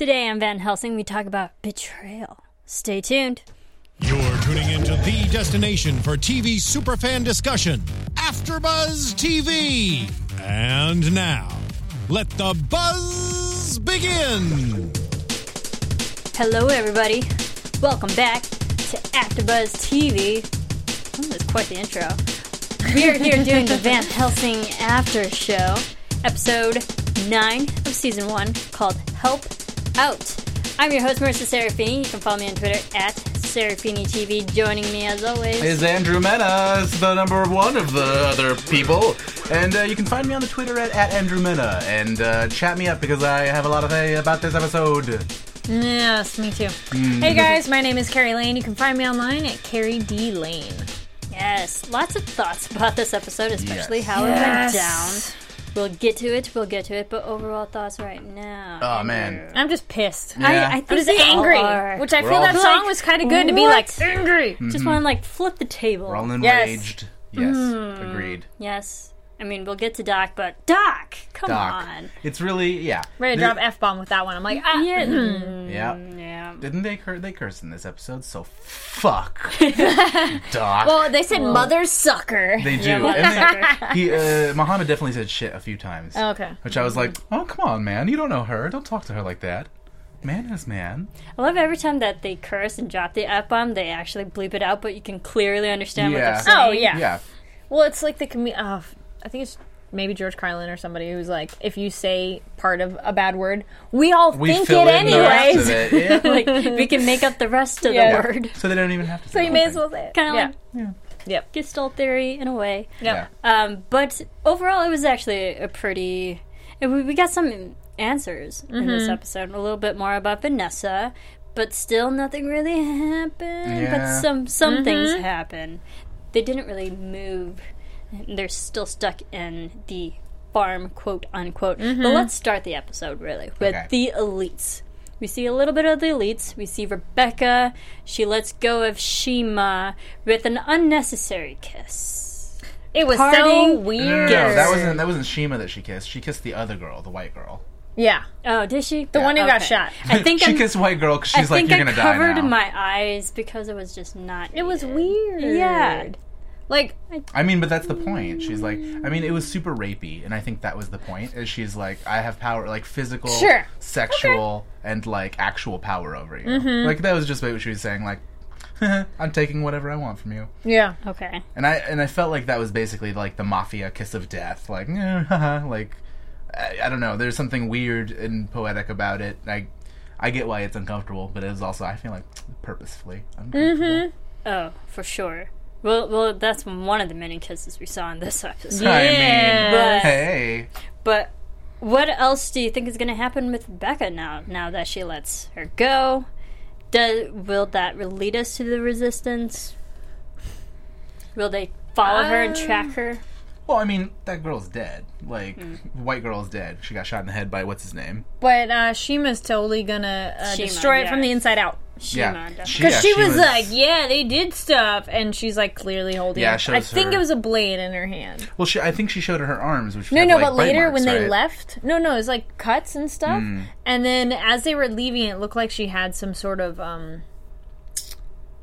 Today on Van Helsing, we talk about betrayal. Stay tuned. You're tuning into the destination for TV superfan discussion, AfterBuzz TV. And now, let the buzz begin. Hello, everybody. Welcome back to AfterBuzz TV. Oh, is quite the intro. We are here doing the Van Helsing After Show, episode 9 of season 1, called Help Out. I'm your host, Marissa Serafini. You can follow me on Twitter at Serafini TV. Joining me, as always, is Andrew Mena, the number one of the other people. And uh, you can find me on the Twitter at, at Andrew Mena and uh, chat me up because I have a lot to say about this episode. Yes, me too. Hey guys, my name is Carrie Lane. You can find me online at Carrie D Lane. Yes, lots of thoughts about this episode, especially Yes. how Yes. it went down. We'll get to it. We'll get to it. But overall thoughts right now. Oh, man. I'm just pissed. Yeah. I, I I'm just angry, are. which I We're feel all that just song was kind of good to be what? like angry. just mm-hmm. want to like flip the table. We're all Yes. enraged. Yes, mm-hmm. agreed. Yes. I mean, we'll get to Doc, but Doc, come Doc. on. It's really, yeah. Ready to drop f bomb with that one. I'm like, ah, Yeah. Yeah. yeah. Didn't they curse? They cursed in this episode, so fuck. Doc. well, they said mother sucker. they do. Yeah, mother and they, he, uh, Muhammad definitely said shit a few times. okay. Which I was like, oh, come on, man. You don't know her. Don't talk to her like that. Man is man. I love every time that they curse and drop the F bomb, they actually bleep it out, but you can clearly understand Yeah. what they're saying. Oh yeah. Yeah. Well, it's like the com- uh, I think it's maybe George Carlin or somebody who's like, if you say part of a bad word, we all We think fill it in the rest anyways. of it. Yeah. like we can make up the rest of Yeah. the word. So they don't even have to. So say you may the as well say it. Kind of yeah. like Yeah. Yep. Gestalt theory in a way. Yep. Yeah. Um, but overall, it was actually a pretty. it- We we got some answers in this Mm-hmm. episode. A little bit more about Vanessa, but still nothing really happened. But some some Mm-hmm. things happened. They didn't really move. They're still stuck in the farm, quote unquote. Mm-hmm. But let's start the episode really with Okay. the elites. We see a little bit of the elites. We see Rebecca. She lets go of Shima with an unnecessary kiss. It was so Parting. No, weird. no, that wasn't that wasn't Shima that she kissed. She kissed the other girl, the white girl. Yeah. Oh, did she? The one who got shot. I think she I'm- kissed white girl because I she's like, you're I gonna die I covered my eyes because it was just not. It was weird. Yeah. Like, I mean, but that's the point. She's like, I mean, it was super rapey, and I think that was the point. Is she's like, I have power, like physical, Sure. sexual, and like actual power over you. Mm-hmm. Like that was just what she was saying. Like, I'm taking whatever I want from you. yeah. Okay. And I and I felt like that was basically like the mafia kiss of death. Like, like I, I don't know. There's something weird and poetic about it. I I get why it's uncomfortable, but it was also I feel like purposefully uncomfortable. Mm-hmm. Oh, for sure. Well, well, that's one of the many kisses we saw in this episode. I mean, Yeah. hey, But what else do you think is going to happen with Becca now? Now that she lets her go, does will that lead us to the resistance? Will they follow her and track her? well, I mean that girl's dead. Like Hmm. white girl's dead. She got shot in the head by what's his name? But uh, Shima's totally gonna uh, Shima, destroy it yeah. from the inside out. Shima, Yeah. definitely. She- Because Yeah, she, she was, was- like, yeah, they did stuff. And she's like clearly holding Yeah, it. shows I think her- it was a blade in her hand. Well, she I think she showed her her arms, which No, had, no, like, but later marks, when they left, no, no, it was like cuts and stuff. Hmm. And then as they were leaving, it looked like she had some sort of um,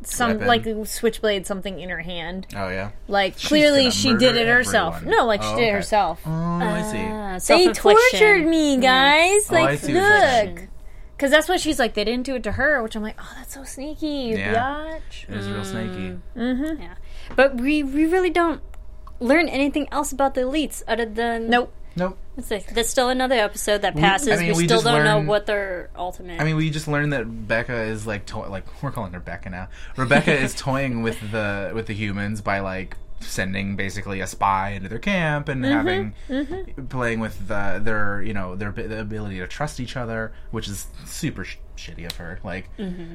some Weapon. like switchblade, something in her hand. Oh yeah. Like She's clearly she did murder it herself. everyone. No, like she Oh, did it okay. herself. Oh, I see. Ah, they tortured me, guys. Oh, I like, see what you're look. Because that's what she's like. They didn't do it to her, which I'm like, oh, that's so sneaky, you Yeah. biatch. It was real snaky. Mm-hmm. Mm-hmm. Yeah, but we we really don't learn anything else about the elites other than Nope. Nope. It's like, there's still another episode that We- passes. I We, mean, we still don't know what their ultimate. I mean, we just learned that Becca is like, to- like we're calling her Becca now. Rebecca is toying with the with the humans by like sending basically a spy into their camp and having playing with the, their you know their the ability to trust each other, which is super sh- shitty of her. Like,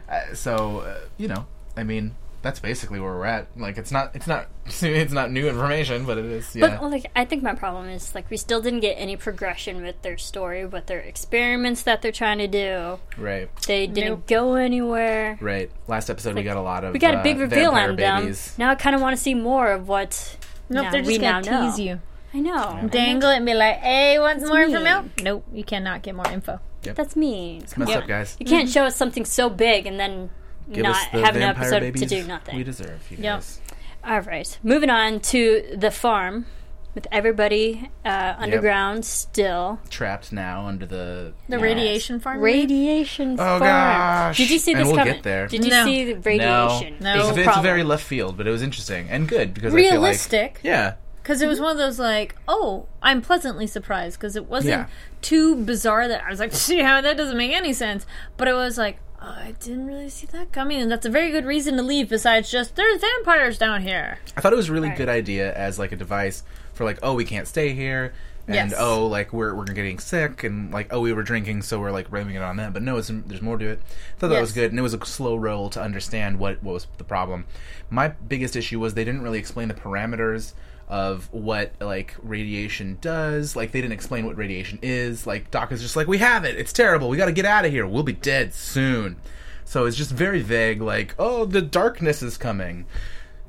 uh, so uh, you know, I mean, that's basically where we're at. Like, it's not it's not it's not new information, but it is. Yeah. But like, I think my problem is like we still didn't get any progression with their story, with their experiments that they're trying to do. right. They didn't Nope. go anywhere. Right. Last episode, we got a lot of. We got a uh, big reveal vampire on them. Now I kind of want to see more of what. Nope, now they're we just gonna now tease know. you. I know. Dangle it and be like, hey, want some more me. info? Nope, you cannot get more info. Yep. That's mean. Come Messed on. up, guys. You can't show us something so big and then Give not us the have an episode babies to do nothing. we deserve, you Yep. guys. All right, moving on to the farm with everybody uh, underground still. Trapped now under the The yes. radiation farm. Radiation Oh, farm. gosh. Did you see And this we'll coming? get there. Did you No. see the radiation? No. It's, No it's a very left field, but it was interesting and good because I feel like Realistic. yeah, Because it was one of those like, oh, I'm pleasantly surprised because it wasn't Yeah. too bizarre that I was like, yeah, that doesn't make any sense. But it was like, I didn't really see that coming, and that's a very good reason to leave. Besides just there's vampires down here. I thought it was a really Right. good idea as like a device for like, oh, we can't stay here, and Yes. oh, like we're we're getting sick, and like oh, we were drinking, so we're like blaming it on them. But no, it's, there's more to it. I thought that was Yes. good, and it was a slow roll to understand what what was the problem. My biggest issue was they didn't really explain the parameters of what like radiation does. Like they didn't explain what radiation is. Like Doc is just like, we have it. It's terrible. We got to get out of here. We'll be dead soon. So it's just very vague. Like, oh, the darkness is coming.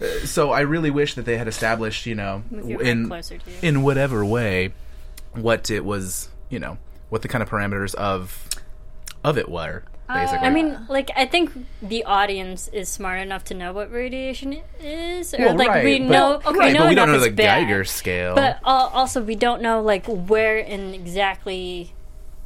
Uh, So I really wish that they had established, you know, Move your mic in closer to you. in whatever way, what it was, you know, what the kind of parameters of of it were. Basically, I mean, like, I think the audience is smart enough to know what radiation is, or well, like right, we but, know. okay, right, we know but we don't know the it's bad. Geiger scale. But al- also, we don't know like where in exactly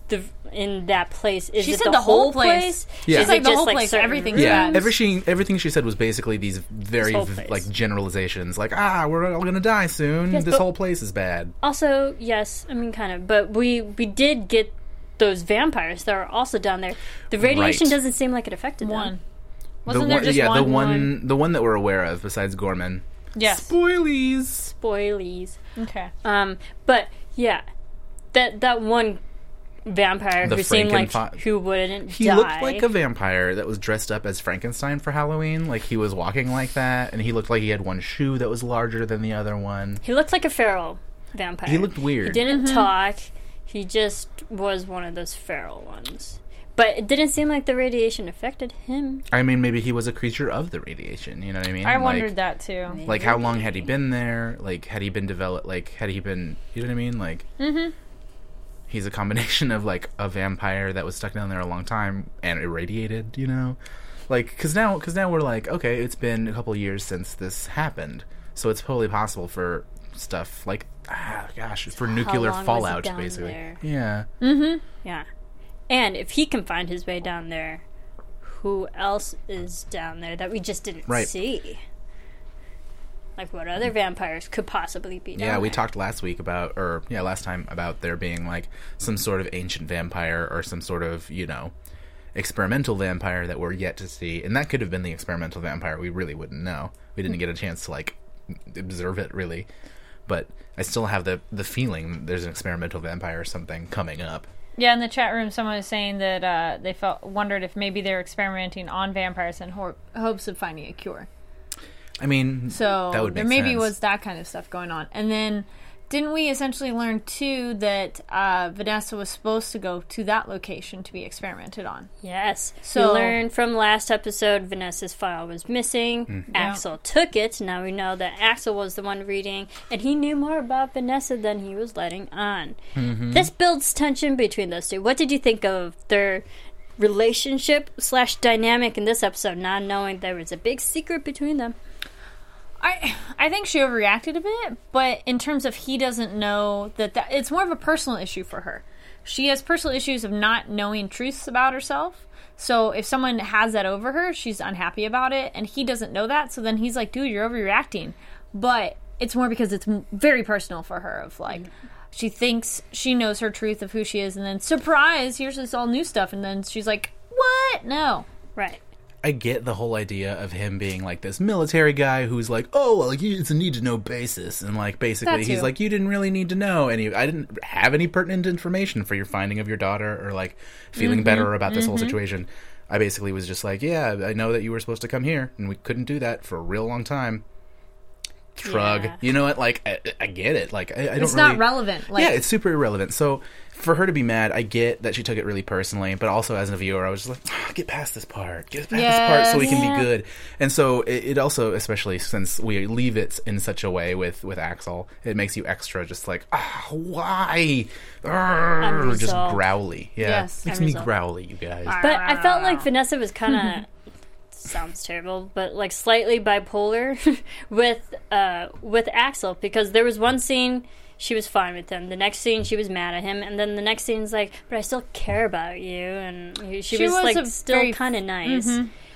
the in that place is She it said the, the whole whole place. place? Yeah. Is She's like the just, whole like, place, certain everything's yeah, rooms? everything everything she said was basically these very v- like generalizations, like ah, we're all gonna die soon. Yes, this whole place is bad. Also, yes, I mean kind of, but we we did get those vampires that are also down there. The radiation Right. doesn't seem like it affected One. them. Wasn't the there one, just yeah, one? the one, the one that we're aware of besides Gorman. Yes. Spoilies. Spoilies. Okay. Um, but yeah, that that one vampire The who seemed like Frankenfi- who wouldn't He die. looked like a vampire that was dressed up as Frankenstein for Halloween. Like he was walking like that, and he looked like he had one shoe that was larger than the other one. He looked like a feral vampire. He looked weird. He didn't talk. He just was one of those feral ones. But it didn't seem like the radiation affected him. I mean, maybe he was a creature of the radiation. You know what I mean? I Like- wondered that too. Like, how long had he been there? Like, had he been developed? Like, had he been? You know what I mean? Like, Mm-hmm. he's a combination of like a vampire that was stuck down there a long time and irradiated. You know, like because now because now we're like, okay, it's been a couple years since this happened, so it's totally possible for stuff like ah, gosh for nuclear long was he fallout, basically. there? Yeah, Mm-hmm. Yeah. And if he can find his way down there, who else is down there that we just didn't Right. see? Like what other vampires could possibly be down yeah. We there? talked last week about, or yeah, last time about there being like some sort of ancient vampire or some sort of you know experimental vampire that we're yet to see, and that could have been the experimental vampire. We really wouldn't know. We didn't get a chance to like observe it really, but I still have the the feeling there's an experimental vampire or something coming up. Yeah, in the chat room, someone was saying that uh, they felt wondered if maybe they're experimenting on vampires in ho- hopes of finding a cure. I mean, So there maybe sense. was that kind of stuff going on. And then didn't we essentially learn too that uh, Vanessa was supposed to go to that location to be experimented on? Yes. So- we learned from last episode Vanessa's file was missing. Mm-hmm. Axel took it. Now we know that Axel was the one reading, and he knew more about Vanessa than he was letting on. Mm-hmm. This builds tension between those two. What did you think of their relationship slash dynamic in this episode, not knowing there was a big secret between them? I I think she overreacted a bit, but in terms of he doesn't know that, that it's more of a personal issue for her. She has personal issues of not knowing truths about herself. So if someone has that over her, she's unhappy about it, and he doesn't know that. So then he's like, "Dude, you're overreacting." But it's more because it's very personal for her. Of like, she thinks she knows her truth of who she is, and then surprise, here's this all new stuff, and then she's like, "What? No." Right. I get the whole idea of him being like this military guy who's like, oh, well, like, it's a need to know basis, and like basically he's like, you didn't really need to know any. I didn't have any pertinent information for your finding of your daughter or like feeling mm-hmm, better about this whole mm-hmm. situation. I basically was just like, yeah, I know that you were supposed to come here, and we couldn't do that for a real long time. Shrug. Yeah. You know what? Like I, I get it. Like I, I don't It's really, not relevant. Like, yeah, it's super irrelevant. So for her to be mad, I get that she took it really personally, but also as a viewer, I was just like, "Ah, get past this part, get past this part, so we can Yes. be good. And so it, it also, especially since we leave it in such a way with with Axel, it makes you extra just like, ah, why? Arrgh, just growly. Yeah, Yes. makes me Unresolved. growly, you guys. But I felt like Vanessa was kind of sounds terrible, but like slightly bipolar with uh with Axel because there was one scene she was fine with him. The next scene she was mad at him, and then the next scene's like, "But I still care about you," and she, She was, was like still very- kind of nice.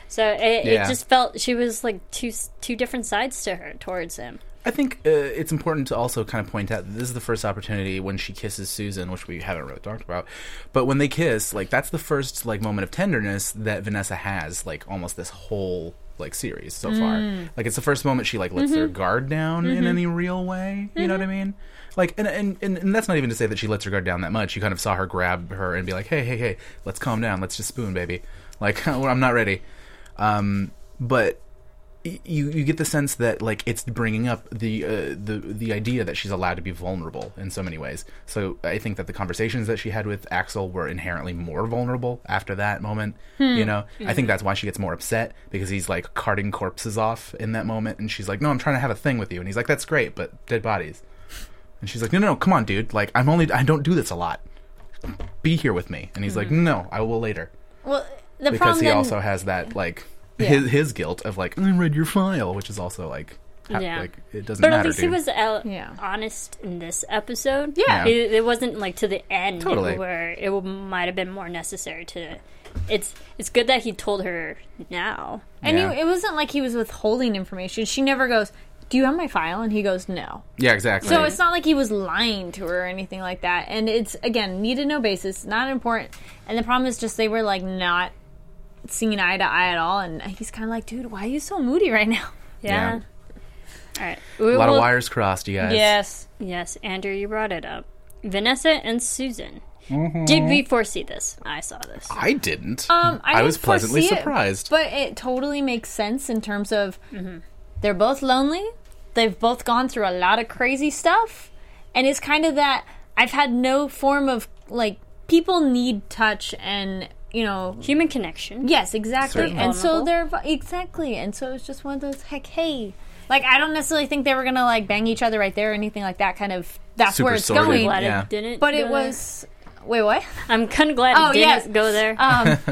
So it, Yeah. it just felt she was like two two different sides to her towards him. I think uh, it's important to also kind of point out that this is the first opportunity when she kisses Susan, which we haven't really talked about. But when they kiss, like that's the first like moment of tenderness that Vanessa has, like almost this whole like series so far. Like it's the first moment she like lets her guard down in any real way. You know what I mean? Like and, and and and that's not even to say that she lets her guard down that much. You kind of saw her grab her and be like, "Hey, hey, hey, let's calm down. Let's just spoon, baby." Like I'm not ready. Um, but you you get the sense that like it's bringing up the uh, the the idea that she's allowed to be vulnerable in so many ways. So I think that the conversations that she had with Axel were inherently more vulnerable after that moment. You know, I think that's why she gets more upset because he's like carting corpses off in that moment, and she's like, "No, I'm trying to have a thing with you," and he's like, "That's great, but dead bodies." And she's like, "No, no, no, come on, dude. Like, I'm only I don't do this a lot. Be here with me." And he's like, "No, I will later." well, the because he then, also has that like Yeah. his his guilt of like I read your file, which is also like ha- Yeah. like it doesn't But matter. at least dude. he was out Yeah. honest in this episode. Yeah. it, it wasn't like to the end Totally. where it might have been more necessary to. It's it's good that he told her now. and Yeah. he, it wasn't like he was withholding information. She never goes, "Do you have my file?" And he goes, "No." yeah, exactly. So it's not like he was lying to her or anything like that. And it's again need to know basis, not important. And the problem is just they were like not seeing eye to eye at all. And he's kind of like, "Dude, why are you so moody right now?" Yeah. All right. a lot of wires crossed, you guys. Yes. Yes, Andrew, you brought it up. Vanessa and Susan. Mm-hmm. Did we foresee this? I saw this. I didn't. Um, I, I was didn't pleasantly foresee it, surprised. but it totally makes sense in terms of they're both lonely. They've both gone through a lot of crazy stuff, and it's kind of that I've had no form of like people need touch and you know Human connection. Yes, exactly. Certainly. And so they're exactly, and so it's just one of those heck, hey, like I don't necessarily think they were gonna like bang each other right there or anything like that. Kind of that's Super where it's sordid. going. Glad Yeah. it didn't. But go it there. was wait what? I'm kind of glad Oh, it didn't yes. go there. Um,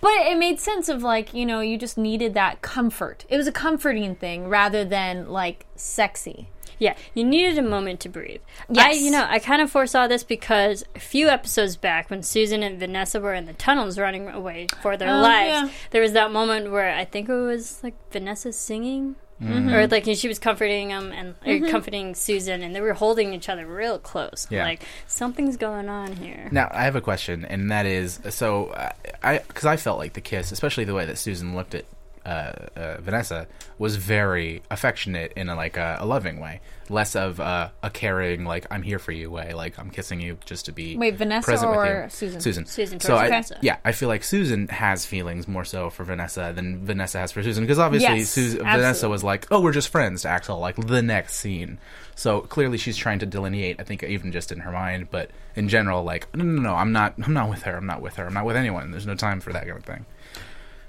but it made sense of like you know you just needed that comfort. It was a comforting thing rather than like sexy. Yeah, you needed a moment to breathe. Yes. I, you know, I kind of foresaw this because a few episodes back, when Susan and Vanessa were in the tunnels running away for their Oh, lives, yeah. there was that moment where I think it was like Vanessa singing. Mm-hmm. Or like she was comforting him and or comforting Susan, and they were holding each other real close. Yeah. Like something's going on here. Now I have a question, and that is so I because I felt like the kiss, especially the way that Susan looked at uh, uh, Vanessa, was very affectionate in a, like a, a loving way, less of uh, a caring like I'm here for you way, like I'm kissing you just to be Wait, Vanessa present with or you. Susan? Susan. Susan So I, Vanessa. yeah, I feel like Susan has feelings more so for Vanessa than Vanessa has for Susan because obviously Yes, Susan, Vanessa was like, oh, we're just friends to Axel, like the next scene. So clearly she's trying to delineate. I think even just in her mind, but in general, like no, no, no, I'm not. I'm not with her. I'm not with her. I'm not with anyone. There's no time for that kind of thing.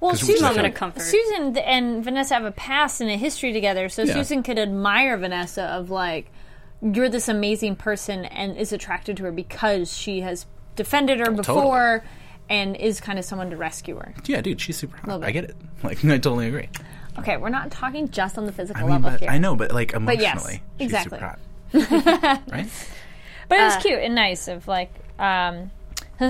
Well, 'Cause Susan, moment of comfort. Susan and Vanessa have a past and a history together, so Yeah. Susan could admire Vanessa of like, you're this amazing person, and is attracted to her because she has defended her before, and is kind of someone to rescue her. Yeah, dude, she's super hot. I get it. Like, I totally agree. Okay, we're not talking just on the physical I mean, level but here, I know, but like But yes, emotionally, exactly. she's super hot. right? but it was Uh, cute and nice. Of like, um,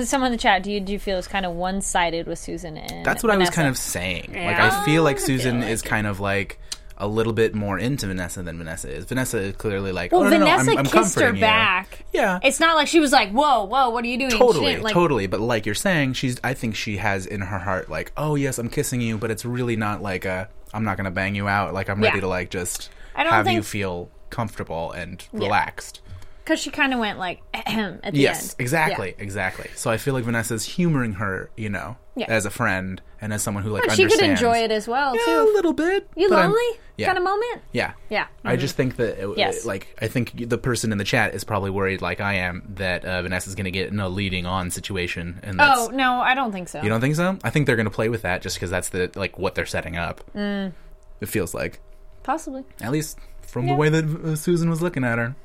someone in the chat, do you do you feel it's kind of one sided with Susan and That's what I was kind of saying. Like, I feel like I feel Susan like is it. kind of like a little bit more into Vanessa than Vanessa is. Vanessa is clearly like, Well, oh, no, no, Vanessa I'm, I'm kissed her you. back. Yeah. It's not like she was like, "Whoa, whoa, what are you doing?" Totally, like, totally. But like you're saying, she's. I think she has in her heart, like, oh yes, I'm kissing you, but it's really not like a. I'm not gonna bang you out. Like I'm ready Yeah. to like just I don't have you feel comfortable and relaxed. Because she kind of went like at the Yes, end. exactly, exactly. So I feel like Vanessa's humoring her, you know, Yeah. as a friend and as someone who like But she could enjoy it as well Yeah, too. a little bit. You lonely yeah. kind of moment. Yeah. Yeah. I just think that, it, Yes. like, I think the person in the chat is probably worried, like I am, that uh, Vanessa's going to get in a leading on situation, and that's, Oh no, I don't think so. you don't think so? I think they're going to play with that just because that's the like what they're setting up. Mm. It feels like, Possibly. at least from the way that uh, Susan was looking at her.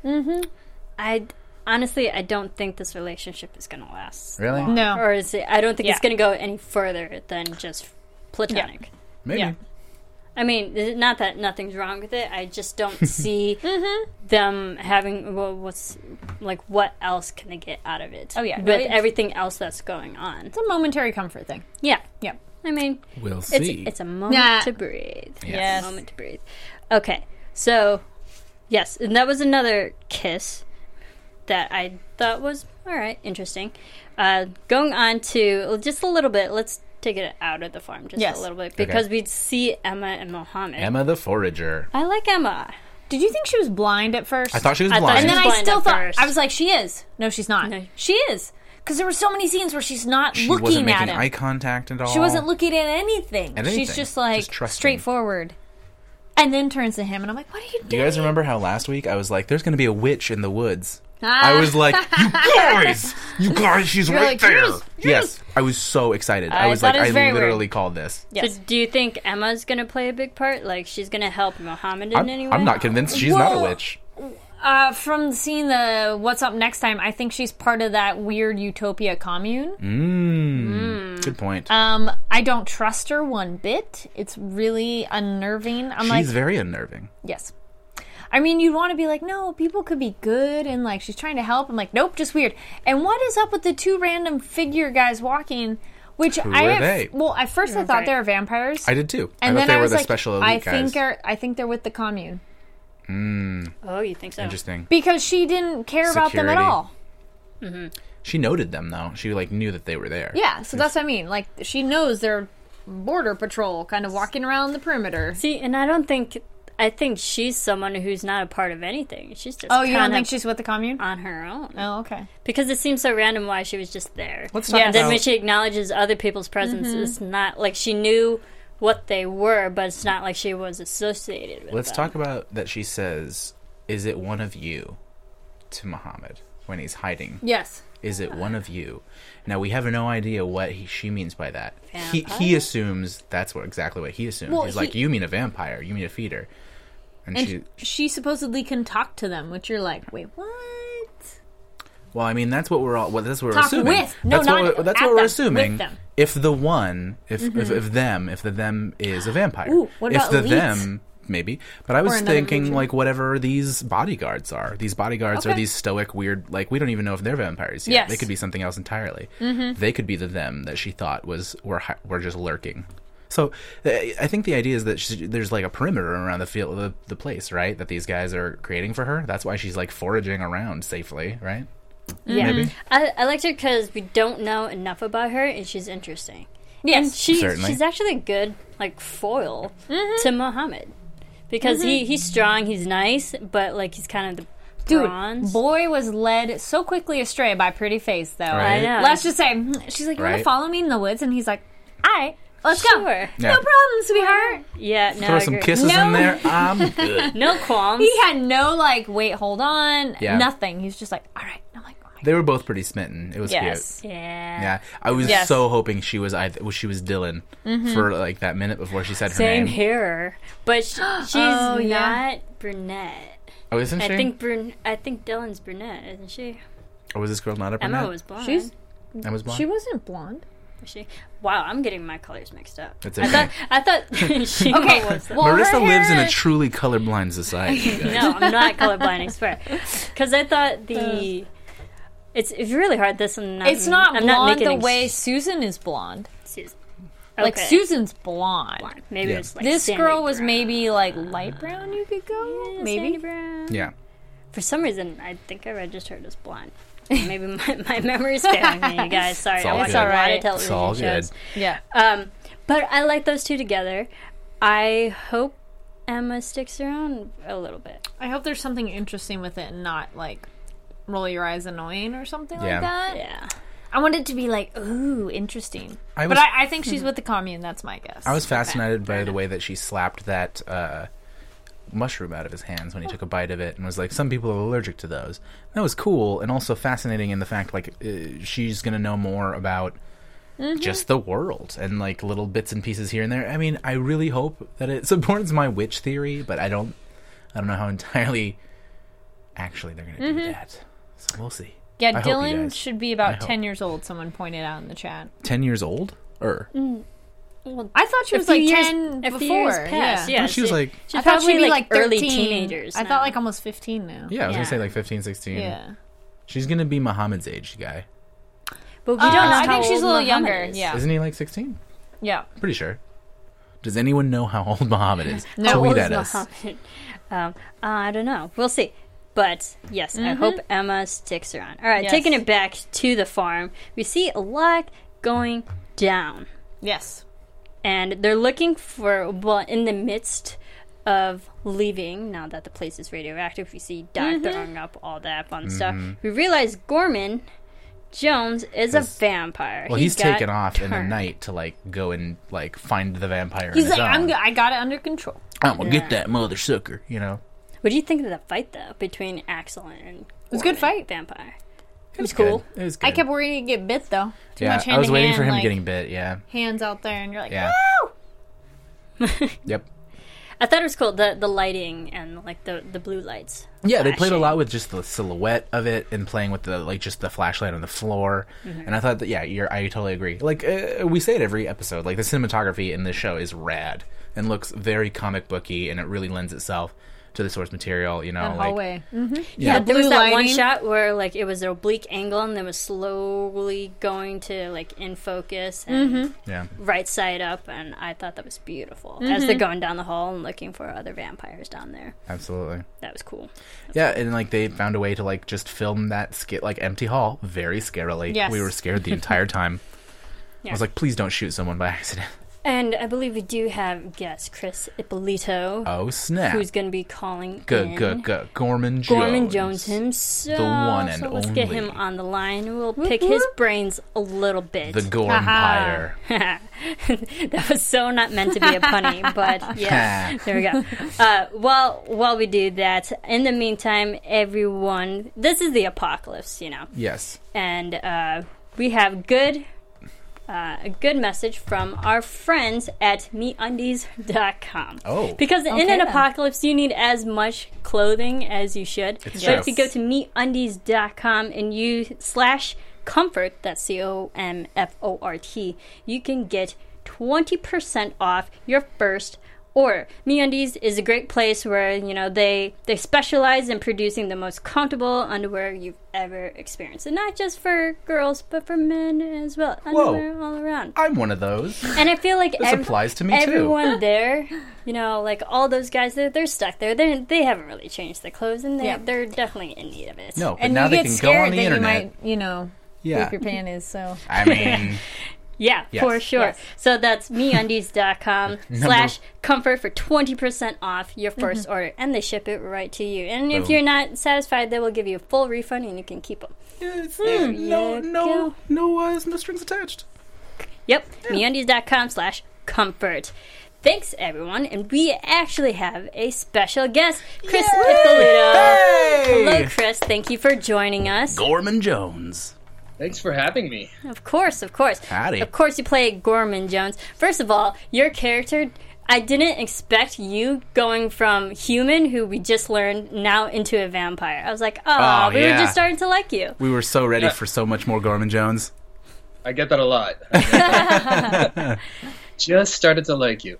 I honestly, I don't think this relationship is going to last. Really? No. Or is it? I don't think it's going to go any further than just platonic. Maybe. Yeah. I mean, th- not that nothing's wrong with it. I just don't see Mm-hmm. them having well, what's like what else can they get out of it? Oh, yeah. with Right. everything else that's going on. It's a momentary comfort thing. Yeah, Yeah. I mean, We'll it's see. it's a moment Nah. to breathe. Yes. Yes. a moment to breathe. Okay, so yes, and that was another kiss that I thought was all right, interesting. Uh, going on to just a little bit. Let's take it out of the farm just Yes. a little bit because we'd see Emma and Mohammed. Emma the Forager. I like Emma. Did you think she was blind at first? I thought she was I blind. and then She's I still at thought first. I was like, she is. No, she's not. No. She is because there were so many scenes where she's not she looking wasn't at making him. eye contact at all. She wasn't looking at anything. At She's just like Just straightforward. And then turns to him, and I'm like, "What are you doing?" Do you guys remember how last week I was like, "There's going to be a witch in the woods." Ah. I was like, "You guys, you guys, she's You're right like, there." "Yes, Yes, I was so excited. I, I was thought like, it was I very weird. literally called this. Yes. So do you think Emma's going to play a big part? Like she's going to help Mohammed in I'm, any way? I'm not convinced she's not a Well, witch. Uh, from seeing the "What's Up Next Time," I think she's part of that weird utopia commune. Mm, Good point. Um, I don't trust her one bit. It's really unnerving. I'm she's like, very unnerving. yes. I mean, you'd want to be like, no, people could be good, and like she's trying to help. I'm like, nope, just weird. And what is up with the two random figure guys walking? Which Who I are at- they? well, at first I thought right. they were vampires, I did too. and I then they I were was the like, special elite I guys. think are, I think they're with the commune mm. Oh, you think so? Interesting. because she didn't care about them at Security. all. Mm-hmm. She noted them though. She like knew that they were there. Yeah, so that's what I mean. Like she knows they're border patrol, kind of walking around the perimeter. See, and I don't think I think she's someone who's not a part of anything. She's just Oh, you don't think she's with the commune? on her own Oh, okay. because it seems so random why she was just there. Let's talk Yes. And then when she acknowledges other people's presence, Mm-hmm. it's not like she knew what they were, but it's not like she was associated with Let's them. talk about that. She says, "Is it one of you?" To Muhammad when he's hiding. Yes. Is it one of you? Now we have no idea what he, she means by that. He he assumes that's what exactly what he assumes. Well, He's like, "You mean a vampire? You mean a feeder?" And, And she, she supposedly can talk to them, which you're like, wait, what? well, I mean, that's what we're all. Well, that's what we're Talk assuming. with. No, that's not what we're, that's at what we're assuming. If the one, if, if if them, if the them is a vampire. Ooh, what if the elites? them, maybe. But I was thinking like whatever these bodyguards are. These bodyguards are these stoic, weird. Like we don't even know if they're vampires yet. Yes. They could be something else entirely. Mm-hmm. They could be the them that she thought was were were just lurking. So uh, I think the idea is that she, there's like a perimeter around the field, the, the place, right? That these guys are creating for her. That's why she's like foraging around safely, right? Yeah, Maybe. I, I liked her because we don't know enough about her, and she's interesting. And Yes. she, Certainly. she's actually a good like foil Mm-hmm. to Muhammad because he he's strong, he's nice, but like he's kind of the Dude, bronze. boy was led so quickly astray by Pretty Face, though. Right. I know. Let's just say, mm, she's like, you want to follow me in the woods? And he's like, all right, let's go. Sure. Yeah. No problem, sweetheart. yeah, no, Throw some kisses No. in there. I'm good. No qualms. He had no, like, wait, hold on, Yeah. nothing. He's just like, all right. I'm like, oh They were both pretty smitten. It was Yes. cute. yeah. Yeah, I was Yes. so hoping she was I was she was Dylan mm-hmm. for like that minute before she said her Same name. here, but sh- she's Oh, yeah. not brunette. Oh, isn't she? I think brun- I think Dylan's brunette, isn't she? or was this girl not a brunette? Emma was blonde. She's- Emma's blonde. She wasn't blonde. Was she? Wow, I'm getting my colors mixed up. It's I okay. thought I thought she Okay, was. The- well, Marissa her lives in a truly colorblind society. no, I'm not colorblind. I swear. Because I thought the. It's, it's really hard. This and not, It's not I'm blonde not making the ex- way Susan is blonde. Susan. Like Susan's blonde. Blonde. Maybe Yeah. it's like This girl was brown. maybe like light brown. You could go Yeah, maybe. sandy brown. Yeah. For some reason, I think I registered as blonde. Maybe my, my memory's failing me, you guys. Sorry, It's I all watch good. a lot alright. of television It's all shows. good. Yeah. Um, but I like those two together. I hope Emma sticks around a little bit. I hope there's something interesting with it and not like roll your eyes annoying or something Yeah. like that. Yeah. I want it to be like, ooh, interesting. I but I, I think she's with the commune. That's my guess. I was fascinated by the way that she slapped that uh, mushroom out of his hands when he took a bite of it, and was like, "Some people are allergic to those." That was cool, and also fascinating in the fact like uh, she's gonna know more about mm-hmm. just the world and like little bits and pieces here and there. I mean, I really hope that it supports my witch theory, but I don't, I don't know how entirely actually they're gonna do mm-hmm. that. So we'll see. yeah, I Dylan should be about 10 years old, someone pointed out in the chat. Ten years old, or I thought she A was few like years- 10 a before. few years past, yeah. yeah. she was like, She's I thought probably she'd be like, like early 13. teenagers. I thought like almost 15 now. yeah, I was gonna say like 15, 16. Yeah. She's gonna be Muhammad's age guy. but we Uh, don't know I how think she's a little Muhammad younger, is. yeah. Isn't he like 16? Yeah. Pretty sure. Does anyone know how old Muhammad is? No. How old Tweet is at us. Muhammad? Um, I don't know. We'll see. But yes, I hope Emma sticks around. All right, Yes. taking it back to the farm, we see a lot going down. Yes. And they're looking for well in the midst of leaving now that the place is radioactive we see Doc mm-hmm. throwing up all that fun stuff mm-hmm. we realize gorman jones is a vampire Well, He he's taken off in the night to like go and like find the vampire. He's like, I'm own. I got it under control. Oh, I'm gonna Yeah. get that mother sucker. You know. what do you think of the fight though between axel and it was a good fight. vampire It was cool. Good. It was good. I kept worrying to get bit though. Too yeah, much hand I was waiting hand, for him like, getting bit. Yeah. hands out there, and you're like, Yeah. "Woo!" Yep. i thought it was cool the the lighting and like the the blue lights Yeah, they played a lot with just the silhouette of it and playing with the like just the flashlight on the floor. Mm-hmm. And I thought that yeah, you're I totally agree. Like uh, we say it every episode, like the cinematography in this show is rad and looks very comic booky, and it really lends itself to the source material. You know, That like hallway. Mm-hmm. Yeah, there was blue that one shot where like it was an oblique angle and then was slowly going to like in focus and Mm-hmm. yeah, right side up, and I thought that was beautiful as Mm-hmm. they're going down the hall and looking for other vampires down there. absolutely. That was cool. Yeah, and like they found a way to like just film that skit like empty hall very scarily. Yes. We were scared the entire time. I was like, please don't shoot someone by accident. And I believe we do have guest Chris Ippolito, Oh snap! who's going to be calling good, in. good, good. Gorman Jones. Gorman Jones himself. The one and so let's get him on the line. We'll pick his brains a little bit. The Gormpire. that was so not meant to be a punny, but yeah, there we go. Uh, while while we do that, in the meantime, everyone, this is the apocalypse, you know, yes. and uh, we have good. Uh, a good message from our friends at MeUndies.com. Oh. Because in an then. apocalypse, you need as much clothing as you should. It's so true. if you go to MeUndies.com and you slash comfort, that's C O M F O R T, you can get 20% off your first order. MeUndies is a great place where, you know, they they specialize in producing the most comfortable underwear you've ever experienced. And not just for girls, but for men as well. Underwear all around. I'm one of those. And I feel like This ev- applies to me, too. everyone there, you know, like all those guys, they're, they're stuck there. They they haven't really changed their clothes, and they Yeah. they're definitely in need of it. No, but And now you they get can go scared on the that internet. you might, you know, yeah. poop your panties. So I mean, Yeah, Yes. for sure. Yes. So that's meundies.com slash comfort for 20% off your 1st order. And they ship it right to you. And if you're not satisfied, they will give you a full refund and you can keep them. it's, There no, no, no, uh, no strings attached. Yep, meundies.com slash comfort. Thanks, everyone. And we actually have a special guest, Chris Ippolito. Hey! Hello, Chris. Thank you for joining us. Gorman Jones. Thanks for having me. Of course, of course. Howdy. Of course, you play Gorman Jones. First of all, your character. I didn't expect you going from human, who we just learned, now into a vampire. I was like, oh, Oh, we yeah. were just starting to like you. We were so ready Yeah. for so much more Gorman Jones. I get that a lot. Just started to like you.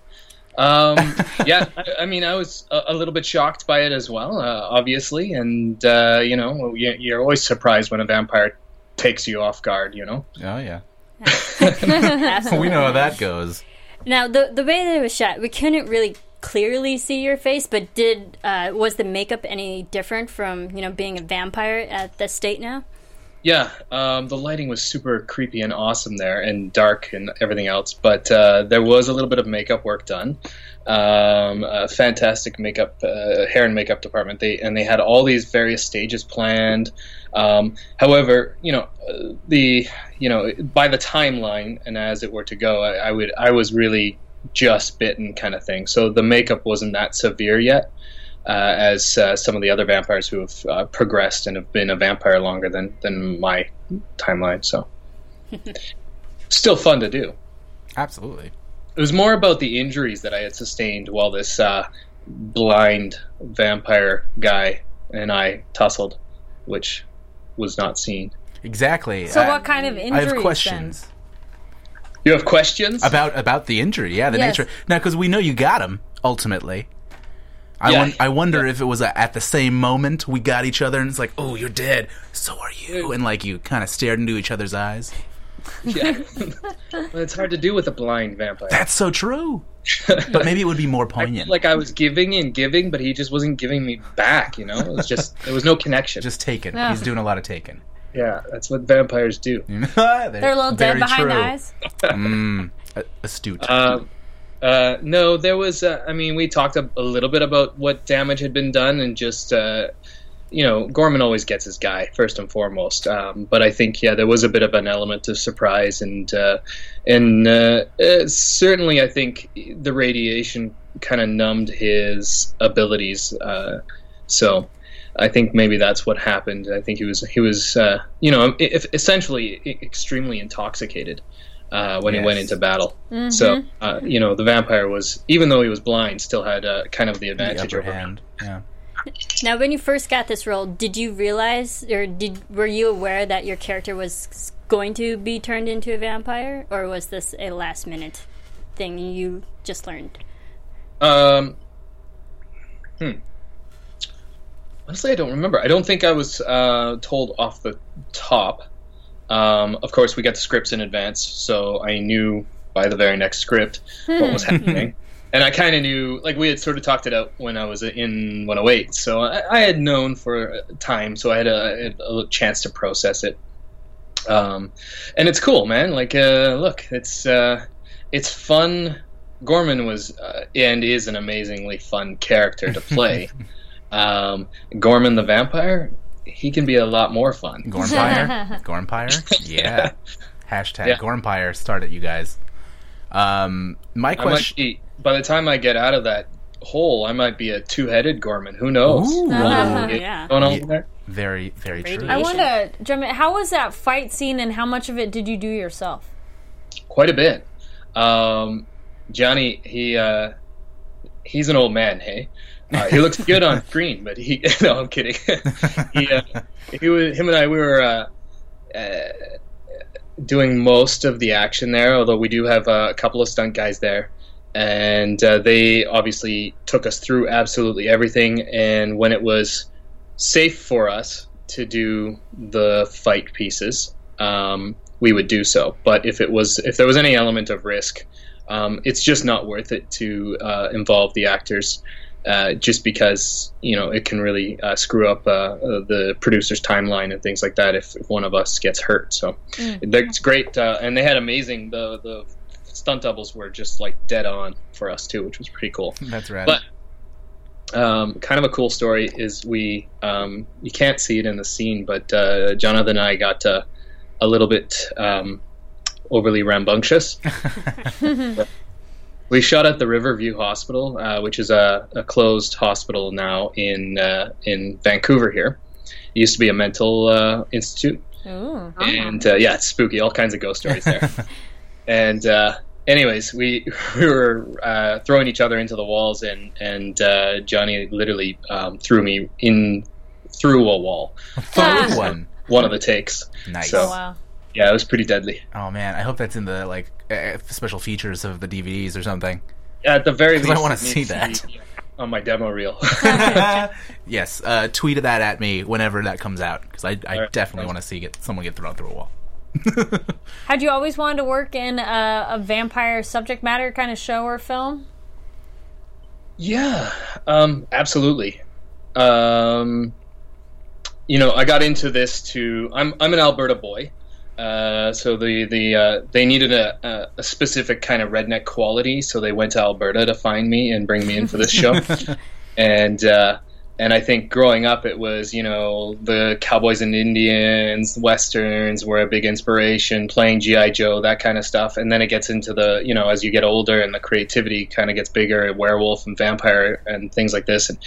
Um, yeah, I, I mean, I was a, a little bit shocked by it as well, uh, obviously, and uh, you know, you, you're always surprised when a vampire takes you off guard. You know, Oh yeah, Absolutely. we know how that goes. Now, the the way that it was shot, we couldn't really clearly see your face, but did uh, was the makeup any different from you know being a vampire at the state now? Yeah, um, the lighting was super creepy and awesome there, and dark and everything else. But uh, there was a little bit of makeup work done. Um, a fantastic makeup, uh, hair and makeup department. They and they had all these various stages planned. Um, however, you know, uh, the you know by the timeline and as it were to go, I, I would I was really just bitten kind of thing. So the makeup wasn't that severe yet uh, as uh, some of the other vampires who have uh, progressed and have been a vampire longer than than my timeline. So, still fun to do. Absolutely. It was more about the injuries that I had sustained while this uh, blind vampire guy and I tussled, which was not seen. Exactly. So I- what kind of injuries? I injuries? have questions You have questions? about about the injury. Yeah, the Yes. nature. Now, because we know you got him ultimately. I, Yeah. won- I wonder if it was a, at the same moment we got each other, and it's like, oh, you're dead. So are you, and like you kind of stared into each other's eyes. yeah. it's hard to do with a blind vampire. That's so true. but maybe it would be more poignant. felt like I was giving and giving, but he just wasn't giving me back. You know, it was just there was no connection. Just taken. Yeah. He's doing a lot of taking. yeah, that's what vampires do. They're, They're a little dead behind the eyes. Mm, astute. Um, uh, no, there was. Uh, I mean, we talked a, a little bit about what damage had been done, and just uh, you know, Gorman always gets his guy first and foremost. Um, but I think, yeah, there was a bit of an element of surprise, and uh, and uh, uh, certainly, I think the radiation kind of numbed his abilities. Uh, so. I think maybe that's what happened. I think he was he was uh, you know if, essentially extremely intoxicated uh, when he went into battle. Mm-hmm. So uh, you know the vampire was even though he was blind, still had uh, kind of the the advantage upper over him. hand. Yeah. Now, when you first got this role, did you realize, or did were you aware that your character was going to be turned into a vampire, or was this a last minute thing you just learned? Um, hmm. Honestly, I don't remember. I don't think I was uh, told off the top. Um, of course, we got the scripts in advance, so I knew by the very next script what was happening. And I kind of knew, like, we had sort of talked it out when I was in 108, so I, I had known for a time, so I had a, a chance to process it. Um, and it's cool, man. Like, uh, look, it's uh, it's fun. Gorman was uh, and is an amazingly fun character to play. um, Gorman the vampire, he can be a lot more fun. Gormpire? Gormpire? Yeah. Hashtag Yeah. Gormpire. Start it, you guys. Um, my question. be, by the time I get out of that hole, I might be a two-headed Gorman. Who knows? Ooh. Uh, Get yeah. going on Yeah. there? Very, very true. I want to jump in. How was that fight scene, and how much of it did you do yourself? Quite a bit. Um, Johnny, he uh, he's an old man. Hey, uh, he looks good on screen, but he no, I'm kidding. he, uh, he was him and I. We were uh, uh, doing most of the action there, although we do have uh, a couple of stunt guys there, and uh, they obviously took us through absolutely everything. And when it was safe for us to do the fight pieces, um, we would do so. But if it was if there was any element of risk, um, it's just not worth it to uh, involve the actors. Uh, just because you know it can really uh, screw up uh, uh, the producer's timeline and things like that if, if one of us gets hurt. So it's great, uh, and they had amazing. The the stunt doubles were just like dead on for us too, which was pretty cool. That's right. But um, kind of a cool story is we um, you can't see it in the scene, but uh, Jonathan and I got uh, a little bit um, overly rambunctious. we shot at the Riverview Hospital, uh, which is a, a closed hospital now in uh, in Vancouver. Here, it used to be a mental uh, institute, Ooh. and uh, yeah, it's spooky. All kinds of ghost stories there. and uh, anyways, we we were uh, throwing each other into the walls, and and uh, Johnny literally um, threw me in through a wall. Third one. One of the takes. Nice. So- Oh, wow. Yeah, it was pretty deadly. Oh man, I hope that's in the like uh, special features of the DVDs or something. At the very 'Cause I least, wanna see that. on my demo reel. yes, uh, tweet that at me whenever that comes out because I, I Alright, definitely want to see get someone get thrown through a wall. Had you always wanted to work in a, a vampire subject matter kind of show or film? Yeah, um, absolutely. Um, you know, I got into this to. I'm I'm an Alberta boy, uh, so the the uh, they needed a, a, a specific kind of redneck quality, so they went to Alberta to find me and bring me in for this show, and. Uh, and I think growing up, it was you know the Cowboys and Indians, westerns were a big inspiration. Playing GI Joe, that kind of stuff, and then it gets into the you know as you get older and the creativity kind of gets bigger, werewolf and vampire and things like this. And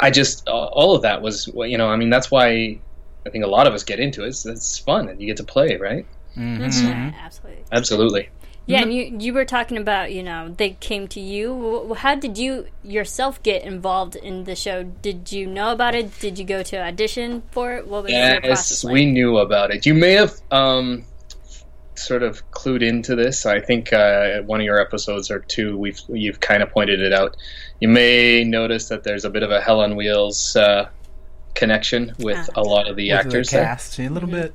I just all of that was you know I mean that's why I think a lot of us get into it. It's, it's fun and you get to play, right? Yeah, absolutely. Absolutely. Yeah, and you you were talking about you know they came to you. How did you yourself get involved in the show? Did you know about it? Did you go to audition for it? What was your process Yes, like? we knew about it. You may have um, sort of clued into this. I think uh, one of your episodes or two, we've you've kind of pointed it out. You may notice that there's a bit of a Hell on Wheels uh, connection with a lot of the With actors. the there. cast a little bit.